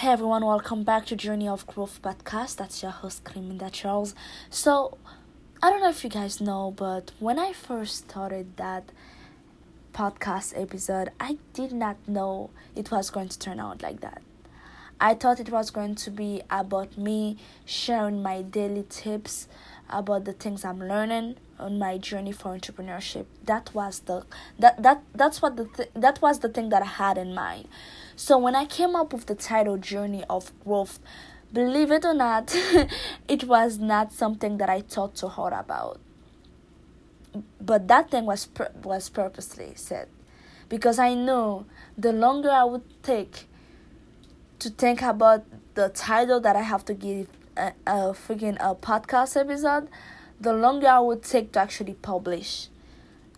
Hey everyone, welcome back to Journey of Growth podcast. That's your host Cleminda Charles. So, I don't know if you guys know, but when I first started that podcast episode, I did not know it was going to turn out like that. I thought it was going to be about me sharing my daily tips about the things I'm learning on my journey for entrepreneurship. That was the that that that's what the th- that was the thing that I had in mind. So when I came up with the title Journey of Growth, believe it or not, it was not something that I thought too hard about. But that thing was pur- was purposely said because I know the longer I would take to think about the title that I have to give a, a freaking a podcast episode, the longer I would take to actually publish.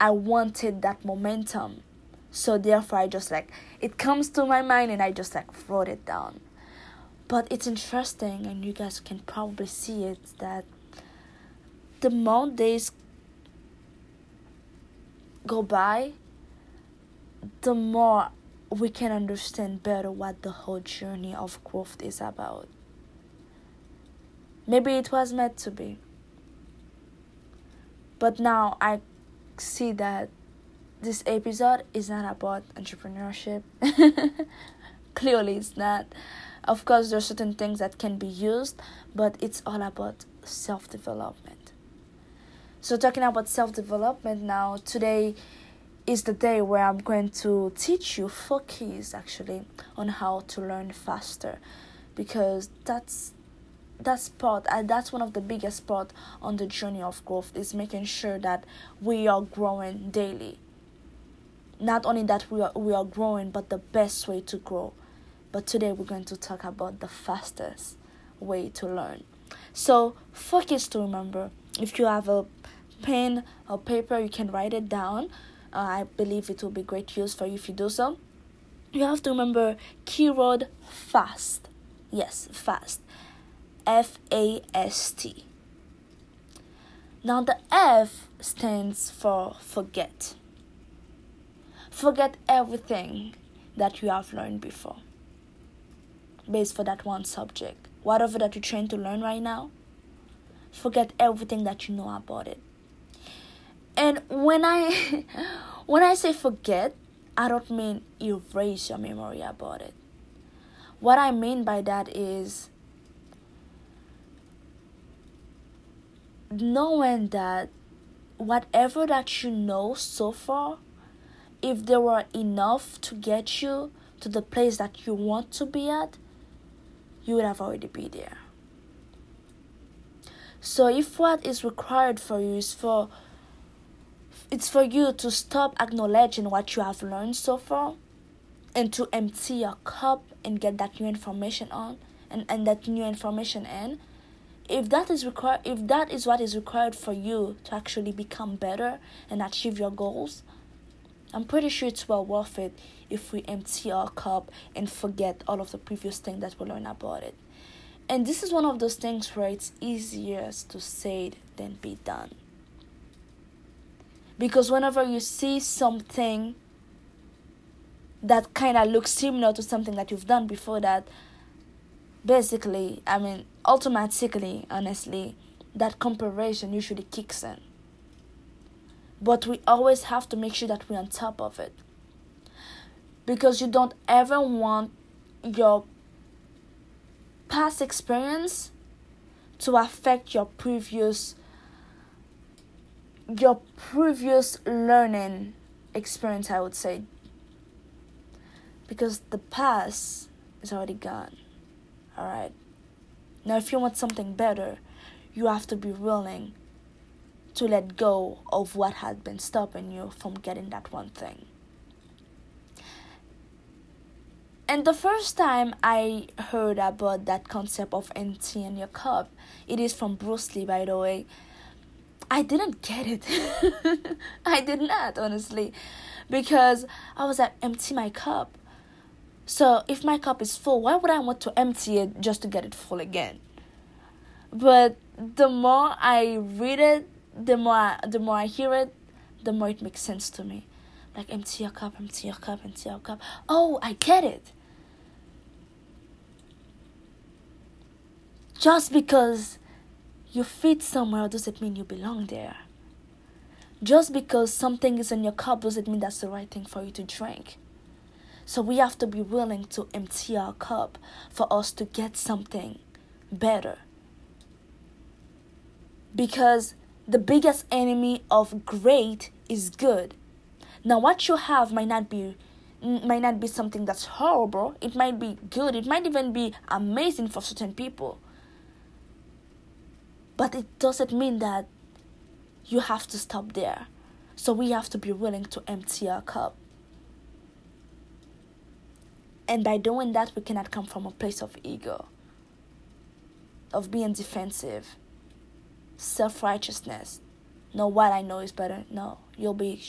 I wanted that momentum. So therefore I just like it comes to my mind and I just like wrote it down. But it's interesting and you guys can probably see it that the more days go by, the more we can understand better what the whole journey of growth is about. Maybe it was meant to be. But now I see that this episode is not about entrepreneurship. Clearly, it's not. Of course, there are certain things that can be used, but it's all about self development. So, talking about self development now, today is the day where I'm going to teach you four keys actually on how to learn faster because that's that's part and that's one of the biggest part on the journey of growth is making sure that we are growing daily not only that we are we are growing but the best way to grow. But today we're going to talk about the fastest way to learn. So focus to remember. If you have a pen or paper you can write it down. Uh, i believe it will be great use for you if you do so. You have to remember keyword fast. Yes fast. F A S T. Now, the F stands for forget. Forget everything that you have learned before, based for that one subject. Whatever that you're trying to learn right now, forget everything that you know about it. And when I when I say forget, I don't mean erase your memory about it. What I mean by that is knowing that whatever that you know so far, if there were enough to get you to the place that you want to be at, you would have already be there. So if what is required for you is for it's for you to stop acknowledging what you have learned so far and to empty your cup and get that new information on and, and that new information in if that is required if that is what is required for you to actually become better and achieve your goals i'm pretty sure it's well worth it if we empty our cup and forget all of the previous things that we learned about it. And this is one of those things where it's easier to say it than be done. Because whenever you see something that kind of looks similar to something that you've done before that basically i mean automatically honestly that comparison usually kicks in but we always have to make sure that we're on top of it because you don't ever want your past experience to affect your previous your previous learning experience i would say because the past is already gone all right. Now, if you want something better, you have to be willing to let go of what had been stopping you from getting that one thing. And the first time I heard about that concept of emptying your cup, it is from Bruce Lee, by the way. I didn't get it. I did not, honestly. Because I was like, empty my cup. So if my cup is full, why would I want to empty it just to get it full again? But the more I read it, the more I, the more I hear it, the more it makes sense to me. Like empty your cup, empty your cup, empty your cup. Oh, I get it. Just because you fit somewhere doesn't mean you belong there. Just because something is in your cup doesn't mean that's the right thing for you to drink. So we have to be willing to empty our cup for us to get something better. Because the biggest enemy of great is good. Now what you have might not be might not be something that's horrible. It might be good. It might even be amazing for certain people. But it doesn't mean that you have to stop there. So we have to be willing to empty our cup. And by doing that, we cannot come from a place of ego, of being defensive, self righteousness. No, what I know is better. No, you'll be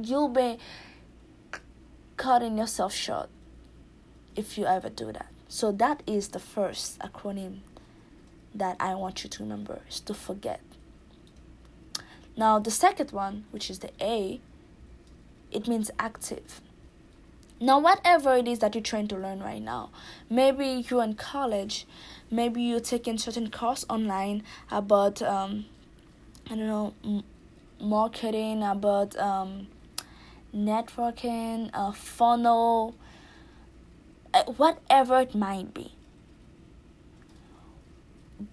you'll be cutting yourself short if you ever do that. So that is the first acronym that I want you to remember is to forget. Now the second one, which is the A, it means active. Now whatever it is that you're trying to learn right now, maybe you're in college, maybe you're taking certain course online about um, I don't know m- marketing, about um, networking, a funnel, uh, whatever it might be.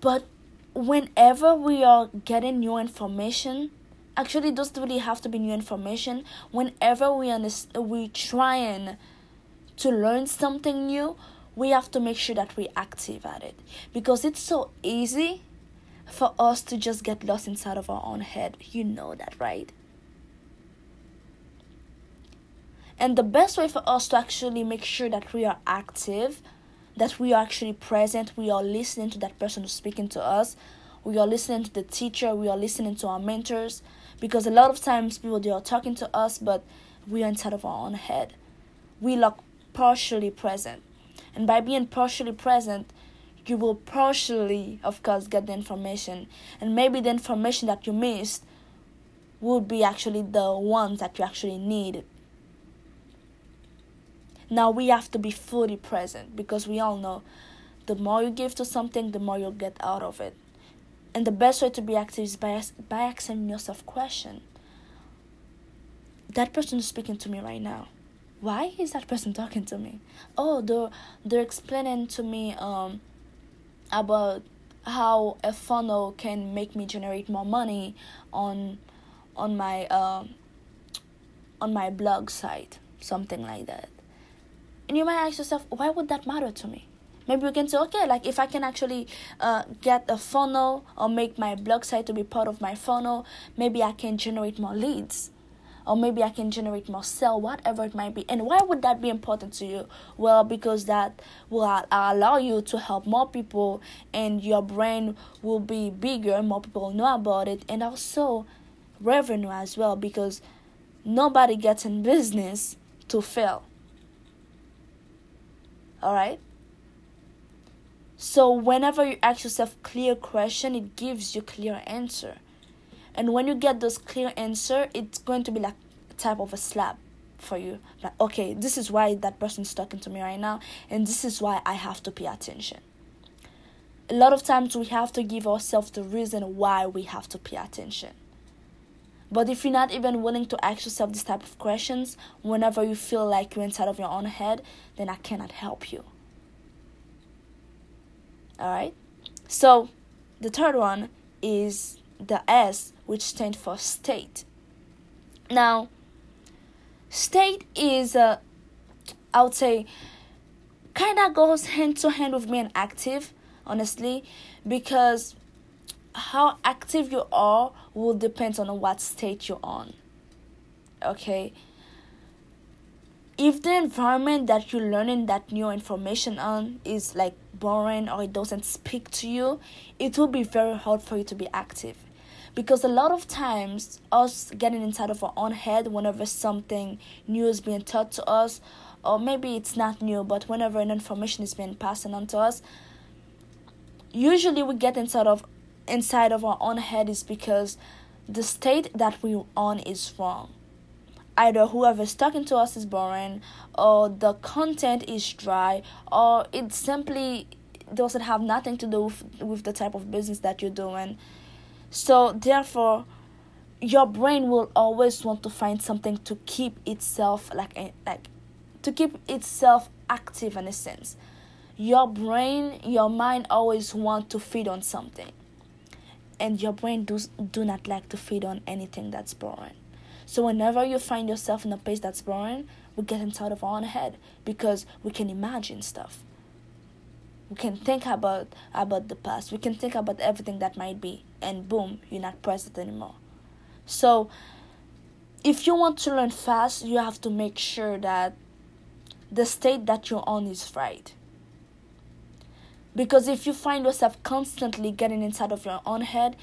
But whenever we are getting new information, actually it doesn't really have to be new information. Whenever we understand, we trying to learn something new, we have to make sure that we're active at it because it's so easy for us to just get lost inside of our own head. You know that, right? And the best way for us to actually make sure that we are active, that we are actually present, we are listening to that person who's speaking to us, we are listening to the teacher, we are listening to our mentors, because a lot of times people they are talking to us, but we are inside of our own head. We look partially present, and by being partially present, you will partially, of course, get the information, and maybe the information that you missed would be actually the ones that you actually need now we have to be fully present because we all know the more you give to something, the more you'll get out of it. And the best way to be active is by, by asking yourself question. That person is speaking to me right now. Why is that person talking to me? Oh, they're, they're explaining to me um, about how a funnel can make me generate more money on on my uh, on my blog site, something like that. And you might ask yourself, why would that matter to me? Maybe you can say, okay, like if I can actually uh, get a funnel or make my blog site to be part of my funnel, maybe I can generate more leads. Or maybe I can generate more sell, whatever it might be. And why would that be important to you? Well, because that will allow you to help more people and your brand will be bigger, more people know about it, and also revenue as well because nobody gets in business to fail all right so whenever you ask yourself clear question it gives you clear answer. And when you get those clear answer it's going to be like type of a slap for you. Like okay this is why that person's talking to me right now and this is why i have to pay attention. A lot of times we have to give ourselves the reason why we have to pay attention. But if you're not even willing to ask yourself this type of questions whenever you feel like you're inside of your own head, then I cannot help you. Alright? So, the third one is the S, which stands for state. Now, state is, uh, I would say, kind of goes hand to hand with being active, honestly, because how active you are will depend on what state you're on. Okay. If the environment that you're learning that new information on is like boring or it doesn't speak to you, it will be very hard for you to be active. Because a lot of times, us getting inside of our own head whenever something new is being taught to us, or maybe it's not new, but whenever an information is being passed on to us, usually we get inside of inside of our own head is because the state that we're on is wrong. Either whoever's talking to us is boring, or the content is dry, or it simply doesn't have nothing to do with, with the type of business that you're doing. So therefore your brain will always want to find something to keep itself like eh, like to keep itself active in a sense. Your brain your mind always want to feed on something. And your brain does do not like to feed on anything that's boring so whenever you find yourself in a place that's boring we get inside of our own head because we can imagine stuff. We can think about about the past. We can think about everything that might be and boom you're not present anymore. So if you want to learn fast you have to make sure that the state that you're on is right. Because if you find yourself constantly getting inside of your own head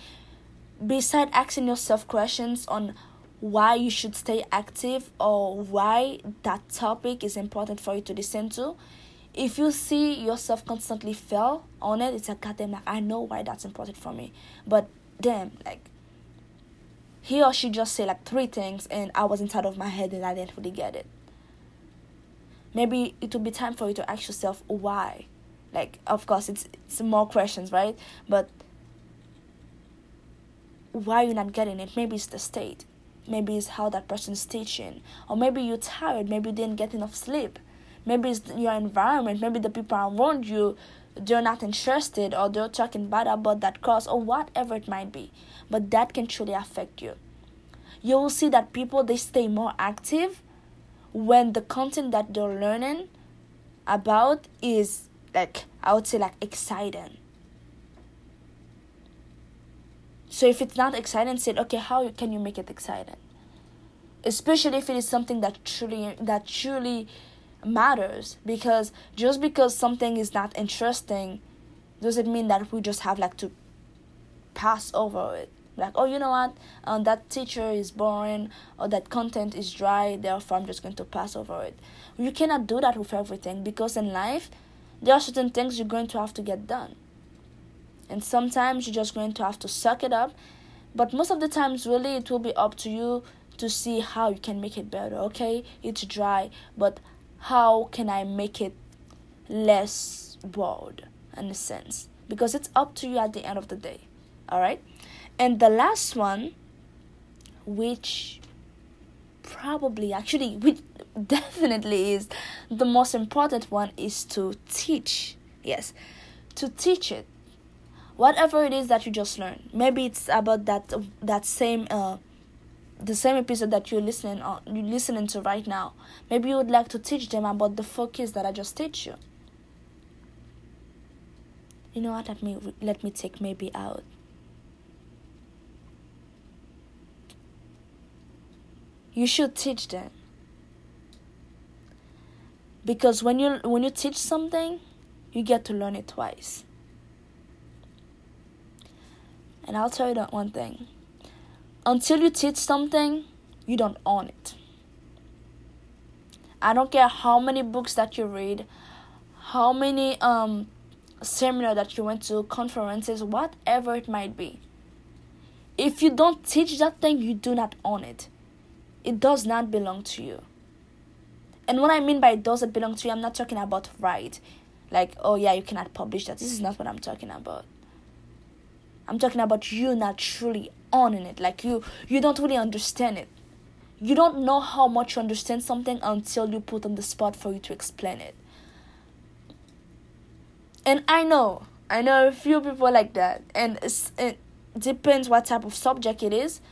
beside asking yourself questions on why you should stay active or why that topic is important for you to listen to if you see yourself constantly fail on it, it's like goddamn like I know why that's important for me. But damn, like he or she just said like three things and I was inside of my head and I didn't really get it. Maybe it will be time for you to ask yourself why. Like of course it's it's more questions, right? But why are you're not getting it? Maybe it's the state. Maybe it's how that person's teaching. Or maybe you're tired, maybe you didn't get enough sleep. Maybe it's your environment. Maybe the people around you they're not interested or they're talking bad about that course or whatever it might be. But that can truly affect you. You will see that people they stay more active when the content that they're learning about is like i would say like exciting so if it's not exciting say okay how can you make it exciting? Especially if it is something that truly that truly matters because just because something is not interesting doesn't mean that we just have like to pass over it. Like oh you know what? Um, that teacher is boring or that content is dry therefore i'm just going to pass over it. You cannot do that with everything because in life there are certain things you're going to have to get done and sometimes you're just going to have to suck it up but most of the times really it will be up to you to see how you can make it better okay it's dry but how can I make it less bored in a sense? Because it's up to you at the end of the day. Alright? And the last one, which probably actually which definitely is the most important one is to teach. Yes. To teach it. Whatever it is that you just learned. Maybe it's about that that same uh the same episode that you're listening on you're listening to right now. Maybe you would like to teach them about the focus that i just teach you. You know what? Let me let me take maybe out. You should teach them. Because when you when you teach something you get to learn it twice and i'll tell you that one thing until you teach something, you don't own it. I don't care how many books that you read, how many um seminar that you went to, conferences, whatever it might be. If you don't teach that thing, you do not own it. It does not belong to you. And what I mean by it doesn't belong to you, I'm not talking about right. Like, oh yeah, you cannot publish that. This is not what I'm talking about. I'm talking about you not truly owning it. Like you you don't really understand it. You don't know how much you understand something until you put on the spot for you to explain it. And I know, I know a few people like that. And it depends what type of subject it is.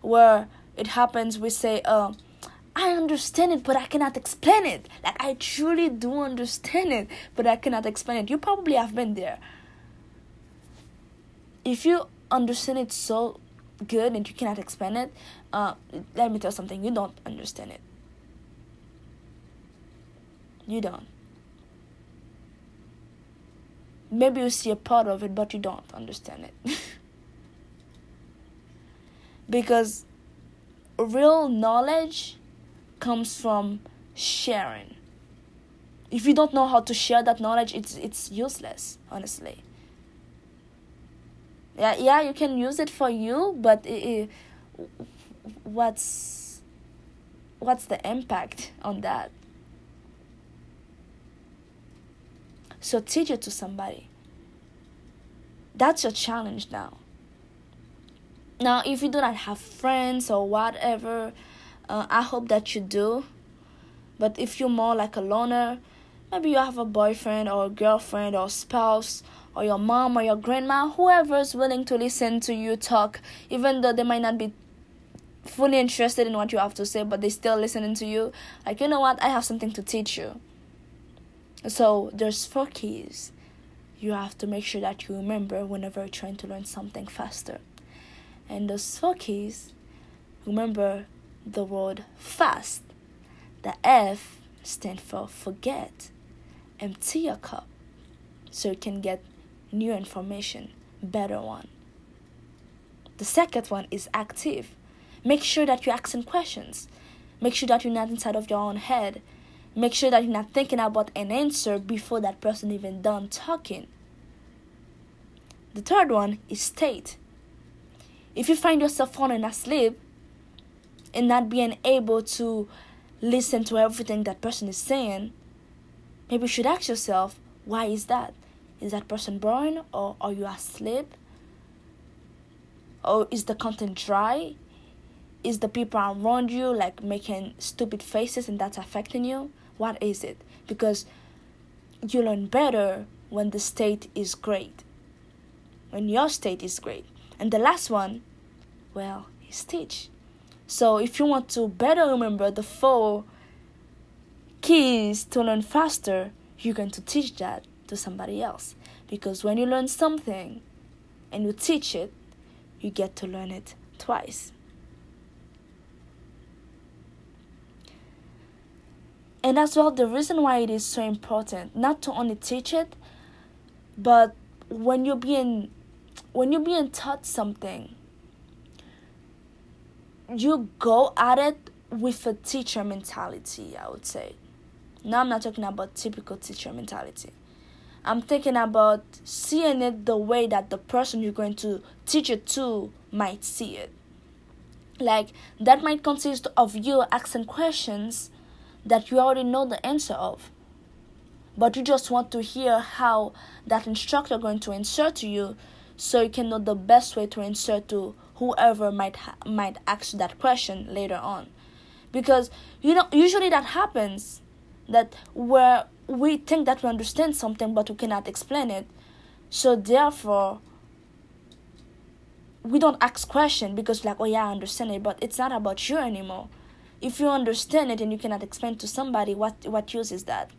Where it happens, we say, uh, I understand it, but I cannot explain it. Like, I truly do understand it, but I cannot explain it. You probably have been there if you understand it so good and you cannot explain it, uh, let me tell something. You don't understand it. You don't. Maybe you see a part of it, but you don't understand it. because real knowledge comes from sharing. If you don't know how to share that knowledge, it's it's useless, honestly yeah yeah you can use it for you but it, it, what's what's the impact on that so teach it to somebody that's your challenge now. Now, if you do not have friends or whatever, uh, I hope that you do. But if you're more like a loner, maybe you have a boyfriend or a girlfriend or spouse or your mom or your grandma, whoever is willing to listen to you talk, even though they might not be fully interested in what you have to say, but they still listening to you. Like, you know what? I have something to teach you. So there's four keys you have to make sure that you remember whenever you're trying to learn something faster. And those four keys, remember the word fast. The F stands for forget. Empty your cup so you can get new information, better one. The second one is active. Make sure that you're asking questions. Make sure that you're not inside of your own head. Make sure that you're not thinking about an answer before that person even done talking. The third one is state. If you find yourself falling asleep and not being able to listen to everything that person is saying, maybe you should ask yourself, why is that? Is that person boring or are you asleep? Or is the content dry? Is the people around you like making stupid faces and that's affecting you? What is it? Because you learn better when the state is great. When your state is great. And the last one, well, is teach. So if you want to better remember the four keys to learn faster, you're going to teach that to somebody else. Because when you learn something and you teach it, you get to learn it twice. And as well, the reason why it is so important not to only teach it, but when you're being when you're being taught something, you go at it with a teacher mentality, I would say. Now I'm not talking about typical teacher mentality. I'm thinking about seeing it the way that the person you're going to teach it to might see it. Like, that might consist of you asking questions that you already know the answer of. But you just want to hear how that instructor going to answer to you so you can know the best way to answer to whoever might ha- might ask that question later on. Because you know usually that happens that where we think that we understand something but we cannot explain it. So therefore we don't ask question because like oh yeah I understand it but it's not about you anymore. If you understand it and you cannot explain to somebody what what use is that?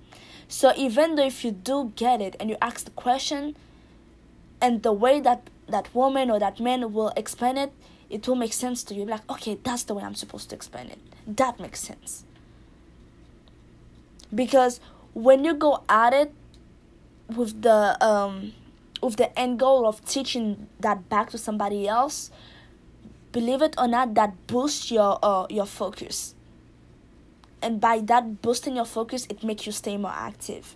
So even though if you do get it and you ask the question and the way that that woman or that man will explain it, it will make sense to you. Like, okay, that's the way I'm supposed to explain it. That makes sense. Because when you go at it with the um with the end goal of teaching that back to somebody else, believe it or not, that boosts your uh, your focus. And by that boosting your focus, it makes you stay more active.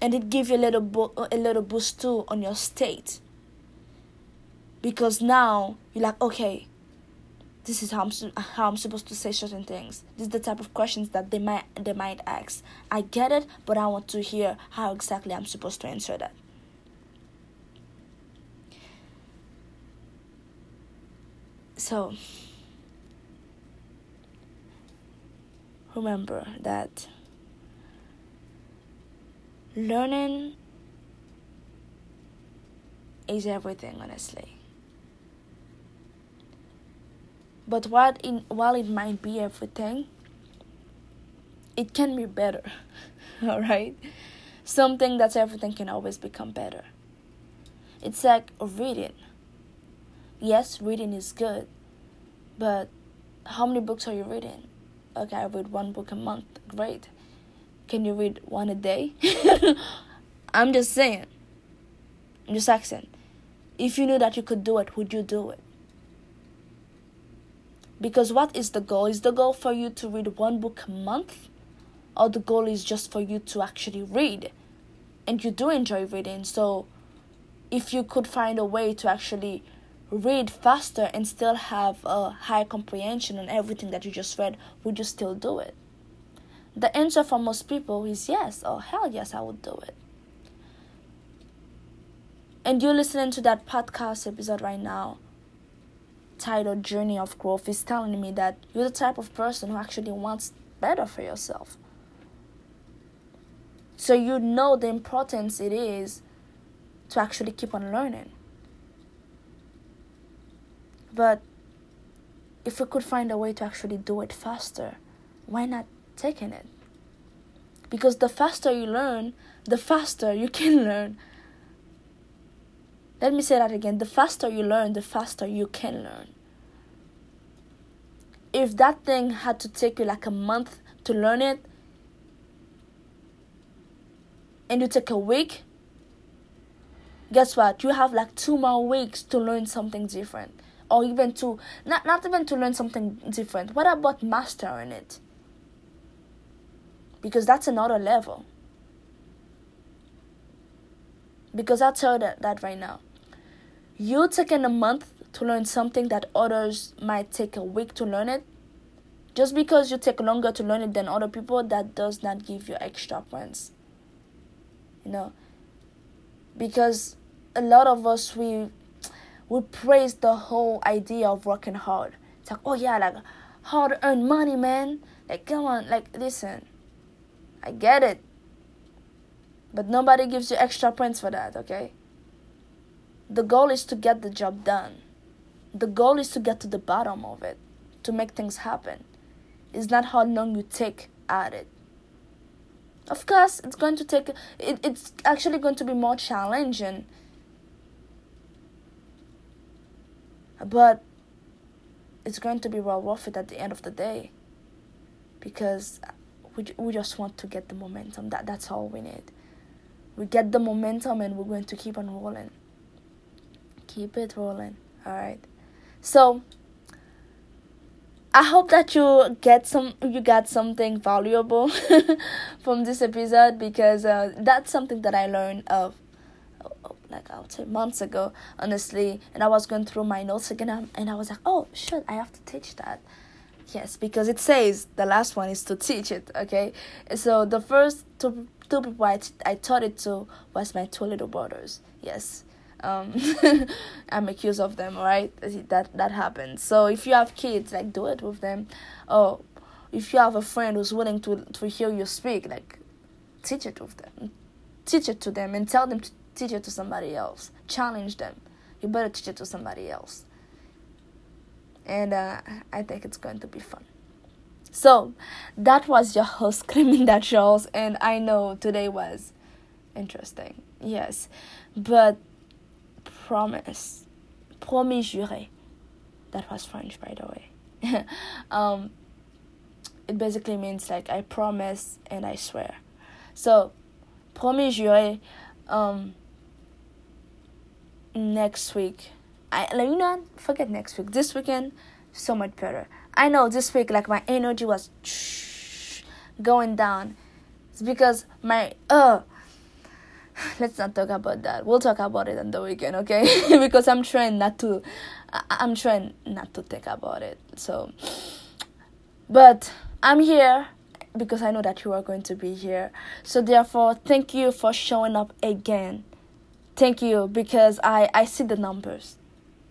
And it gives you a little bo- a little boost too on your state. Because now you're like, okay, this is how I'm how I'm supposed to say certain things. This is the type of questions that they might they might ask. I get it, but I want to hear how exactly I'm supposed to answer that. So remember that learning is everything honestly But while it, while it might be everything, it can be better. All right? Something that's everything can always become better. It's like reading. Yes, reading is good, but how many books are you reading? Okay, I read one book a month. Great. Can you read one a day? I'm just saying. I'm just asking. If you knew that you could do it, would you do it? Because what is the goal? Is the goal for you to read one book a month? Or the goal is just for you to actually read? And you do enjoy reading, so if you could find a way to actually read faster and still have a high comprehension on everything that you just read, would you still do it? The answer for most people is yes, or hell yes, I would do it. and you're listening to that podcast episode right now titled Journey of Growth is telling me that you're the type of person who actually wants better for yourself. So you know the importance it is to actually keep on learning. But if we could find a way to actually do it faster, why not taking it? Because the faster you learn, the faster you can learn. Let me say that again. The faster you learn, the faster you can learn. If that thing had to take you like a month to learn it, and you take a week, guess what? You have like two more weeks to learn something different. Or even to, not, not even to learn something different. What about mastering it? Because that's another level. Because I'll tell that, that right now. You taking a month to learn something that others might take a week to learn it. Just because you take longer to learn it than other people, that does not give you extra points. You know? Because a lot of us we we praise the whole idea of working hard. It's like oh yeah like hard earned money man. Like come on like listen. I get it. But nobody gives you extra points for that okay the goal is to get the job done. The goal is to get to the bottom of it to make things happen. It's not how long you take at it. Of course it's going to take it, it's actually going to be more challenging. But it's going to be well worth it at the end of the day. Because we, we just want to get the momentum. That that's all we need. We get the momentum and we're going to keep on rolling keep it rolling. All right so I hope that you get some you got something valuable from this episode because uh, that's something that I learned of like I would say months ago honestly. And I was going through my notes again and I was like oh shit I have to teach that. Yes because it says the last one is to teach it okay? So the first two, two people I, t- I taught it to was my two little brothers. Yes um, I'm accused of them, right? That that happens. So if you have kids, like do it with them. Or if you have a friend who's willing to to hear you speak, like teach it with them, teach it to them, and tell them to teach it to somebody else. Challenge them. You better teach it to somebody else. And uh, I think it's going to be fun. So that was your host, Cleminda Charles, and I know today was interesting. Yes, but promise. Promis juré. That was French, by the way. um, it basically means like I promise and I swear. So, promis juré. Um, next week, I let me not forget next week. This weekend, so much better. I know this week, like my energy was going down. It's because my uh let's not talk about that. We'll talk about it on the weekend, okay? because I'm trying not to I'm trying not to think about it. So but I'm here because I know that you are going to be here. So therefore, thank you for showing up again. Thank you because I I see the numbers.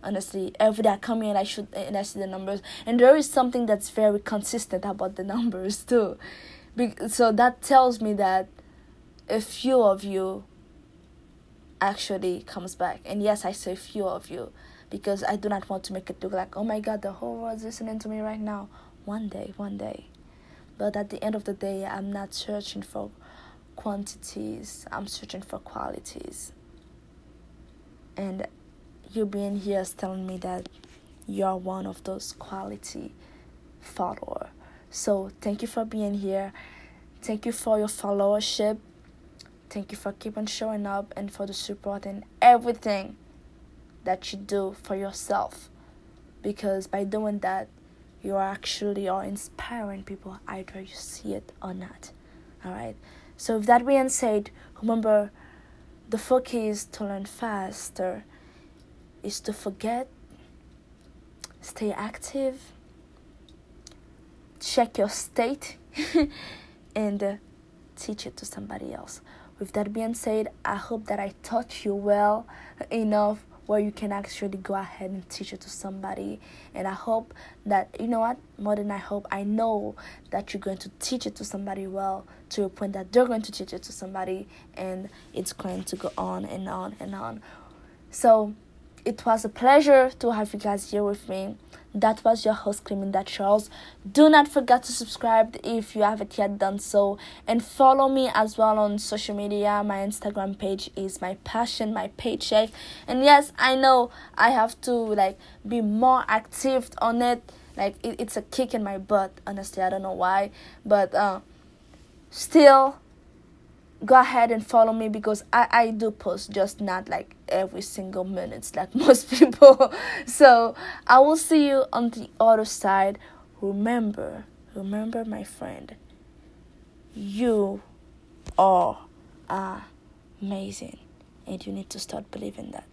Honestly, every day I come in, I should and I see the numbers, and there is something that's very consistent about the numbers too. so that tells me that a few of you actually comes back. And yes, I say few of you because I do not want to make it look like, oh my god, the whole world's listening to me right now. One day, one day. But at the end of the day, I'm not searching for quantities, I'm searching for qualities. And you being here is telling me that you're one of those quality follower. So thank you for being here. Thank you for your followership. Thank you for keeping showing up and for the support and everything that you do for yourself. Because by doing that, you actually are inspiring people, either you see it or not. Alright? So, with that being said, remember the focus to learn faster is to forget, stay active, check your state, and uh, teach it to somebody else with that being said, I hope that I taught you well enough where you can actually go ahead and teach it to somebody. And I hope that, you know what, more than I hope, I know that you're going to teach it to somebody well to a point that they're going to teach it to somebody and it's going to go on and on and on. So it was a pleasure to have you guys here with me. That was your host, Cleminda Charles. Do not forget to subscribe if you haven't yet done so, and follow me as well on social media. My Instagram page is my passion, my paycheck, and yes, I know I have to like be more active on it. Like it, it's a kick in my butt. Honestly, I don't know why, but uh, still go ahead and follow me because I, I do post just not like every single minutes like most people. So i will see you on the other side. Remember remember my friend you are amazing and you need to start believing that